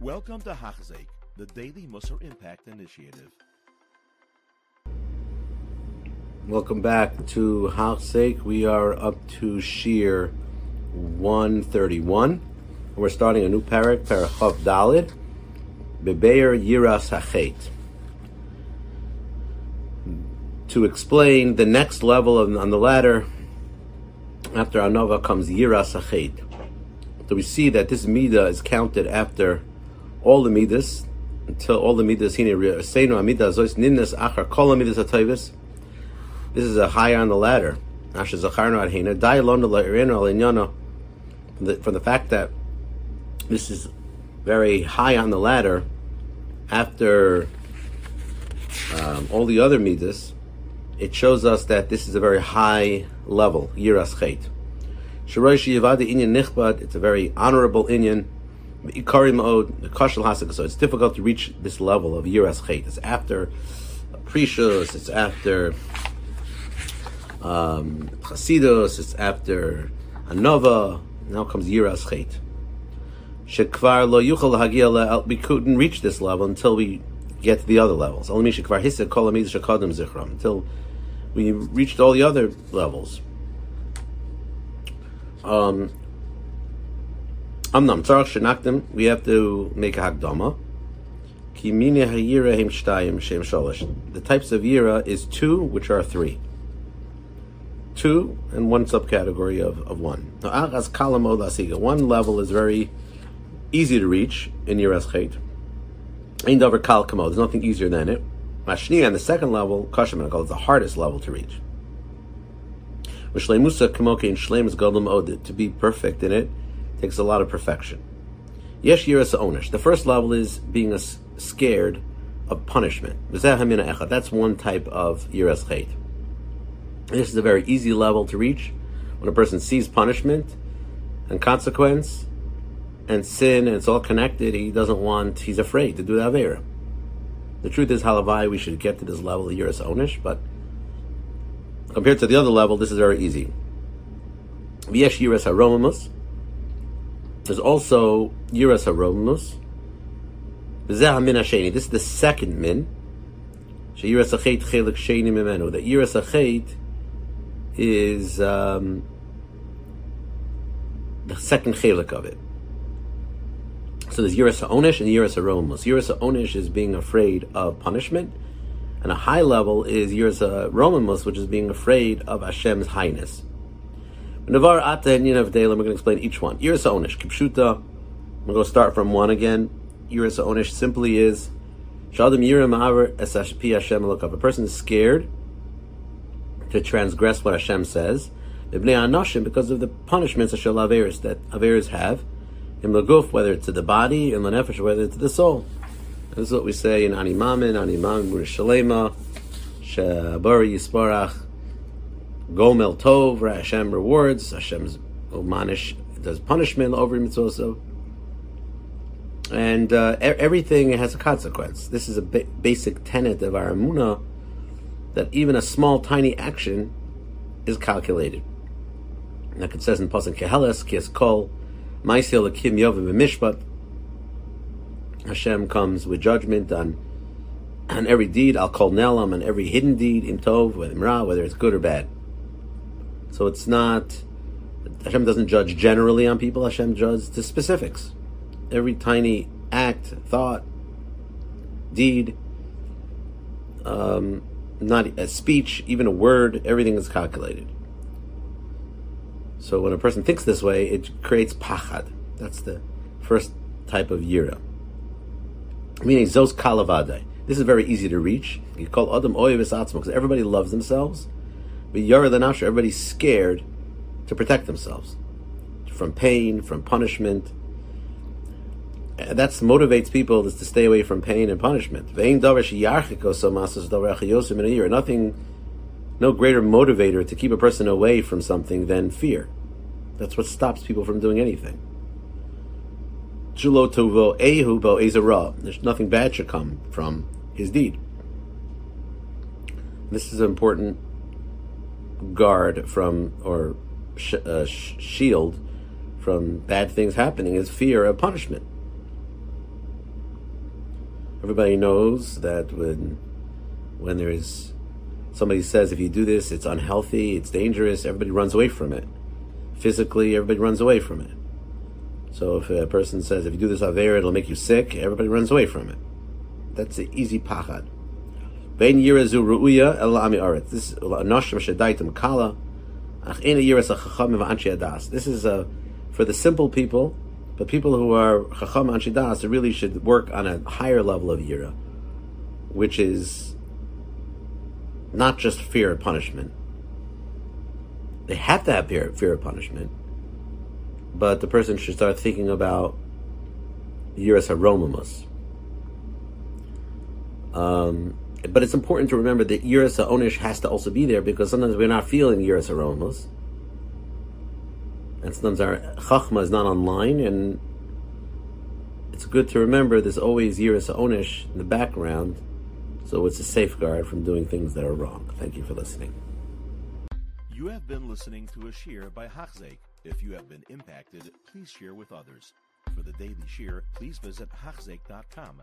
Welcome to Hachzik, the Daily Musar Impact Initiative. Welcome back to Hachzik. We are up to Shir 131. We're starting a new parak, Parachov Dalid, Bebeir Yiras Hachet. To explain the next level on the ladder, after Anova comes Yiras Hachet. So we see that this Midah is counted after all the Midas, until all the Midas, Seinu Amida Zois Ninnas Achar Kol Midas Atayvis. This is a high on the ladder. From the fact that this is very high on the ladder after um, all the other midas, it shows us that this is a very high level, yiras chait. It's a very honorable inyan. So it's difficult to reach this level of yiras chait. It's after precious. It's after um, chasidus. It's after anova. Now comes yiras chait. Shekvar lo yuchal hagia we couldn't reach this level until we get to the other levels. Only shekvar hised kol shekadim zichram until we reached all the other levels. Um, Amnam tzarach shenakdim. We have to make a hakdama. Ki mine hayira hem shtayim shem sholosh. The types of yira is two, which are three. Two and one subcategory of, of one. One level is very easy to reach in Yiras Chet. Ein davar kal. There's nothing easier than it. Mashni on the second level, kashim it the hardest level to reach. Shleimusa kamoke and shleim is gadol od. To be perfect in it takes a lot of perfection. Yesh yiras onish. The first level is being scared of punishment. That's one type of yiras chet. This is a very easy level to reach. When a person sees punishment and consequence, and sin, and it's all connected, he doesn't want, he's afraid to do the Avera. The truth is, Halavai, we should get to this level of Yiras Onish, but compared to the other level, this is very easy. V'yesh Yiras Haromimus. There's also Yiras Hasheni. This is the second min. That Yiras Achet is um, the second chelik of it. So there's Yiras Onish and Yiras Aromus. Yiras Onish is being afraid of punishment, and a high level is Yiras Romamus, which is being afraid of Hashem's highness. Navar Ata and Yinav We're going to explain each one. Yiras Onish, Kipshuta. I'm going to start from one again. Yiras Onish simply is Shadim Yiram Aver Esashpi Hashem Lokav. A person is scared to transgress what Hashem says. Because of the punishments that Averis that Averis have in Laguf, whether it's to the body, in Lanefesh, whether it's to the soul. This is what we say in Animamin, Animamin Murishalema, Shabari Yisparach, Gomel Tov, Hashem rewards, Hashem's Omanish does punishment over mitzvot. And uh, everything has a consequence. This is a ba- basic tenet of our Amunah that even a small, tiny action is calculated. Like it says in Pasuk Keheles, Kies Kol, Ma'asil Akim Yovim Mishpat. Hashem comes with judgment on on every deed. I'll call Nelam on every hidden deed in Tov, whether it's good or bad. So it's not Hashem doesn't judge generally on people. Hashem judges to specifics. Every tiny act, thought, deed, um, not a speech, even a word, everything is calculated. So when a person thinks this way, it creates pachad. That's the first type of yira. Meaning zos kalavade. This is very easy to reach. You call adam oyevis atzma because everybody loves themselves. But everybody's scared to protect themselves from pain, from punishment. That motivates people is to stay away from pain and punishment. Nothing, no greater motivator to keep a person away from something than fear. That's what stops people from doing anything. There's nothing bad should come from his deed. This is an important guard from, or sh- uh, shield from bad things happening, is fear of punishment. Everybody knows that when when there is somebody says if you do this, it's unhealthy, it's dangerous, everybody runs away from it. Physically, everybody runs away from it. So if a person says if you do this aver, it'll make you sick, everybody runs away from it. That's the easy pachad. Yirazu ru'uya el ami aret. This shadaitim kala. Ach ena yiras adas. This is a for the simple people, but people who are chacham anshi das really should work on a higher level of yira, which is not just fear of punishment. They have to have fear, fear of punishment, but the person should start thinking about yiras haromamus. Um, but it's important to remember that Yiras Onish has to also be there because sometimes we're not feeling Yiras Aromas. And sometimes our Chachma is not online, and it's good to remember there's always Yiras Onish in the background, so it's a safeguard from doing things that are wrong. Thank you for listening. You have been listening to a shear by Hachzeik. If you have been impacted, please share with others. For the daily shear, please visit Hachzeik.com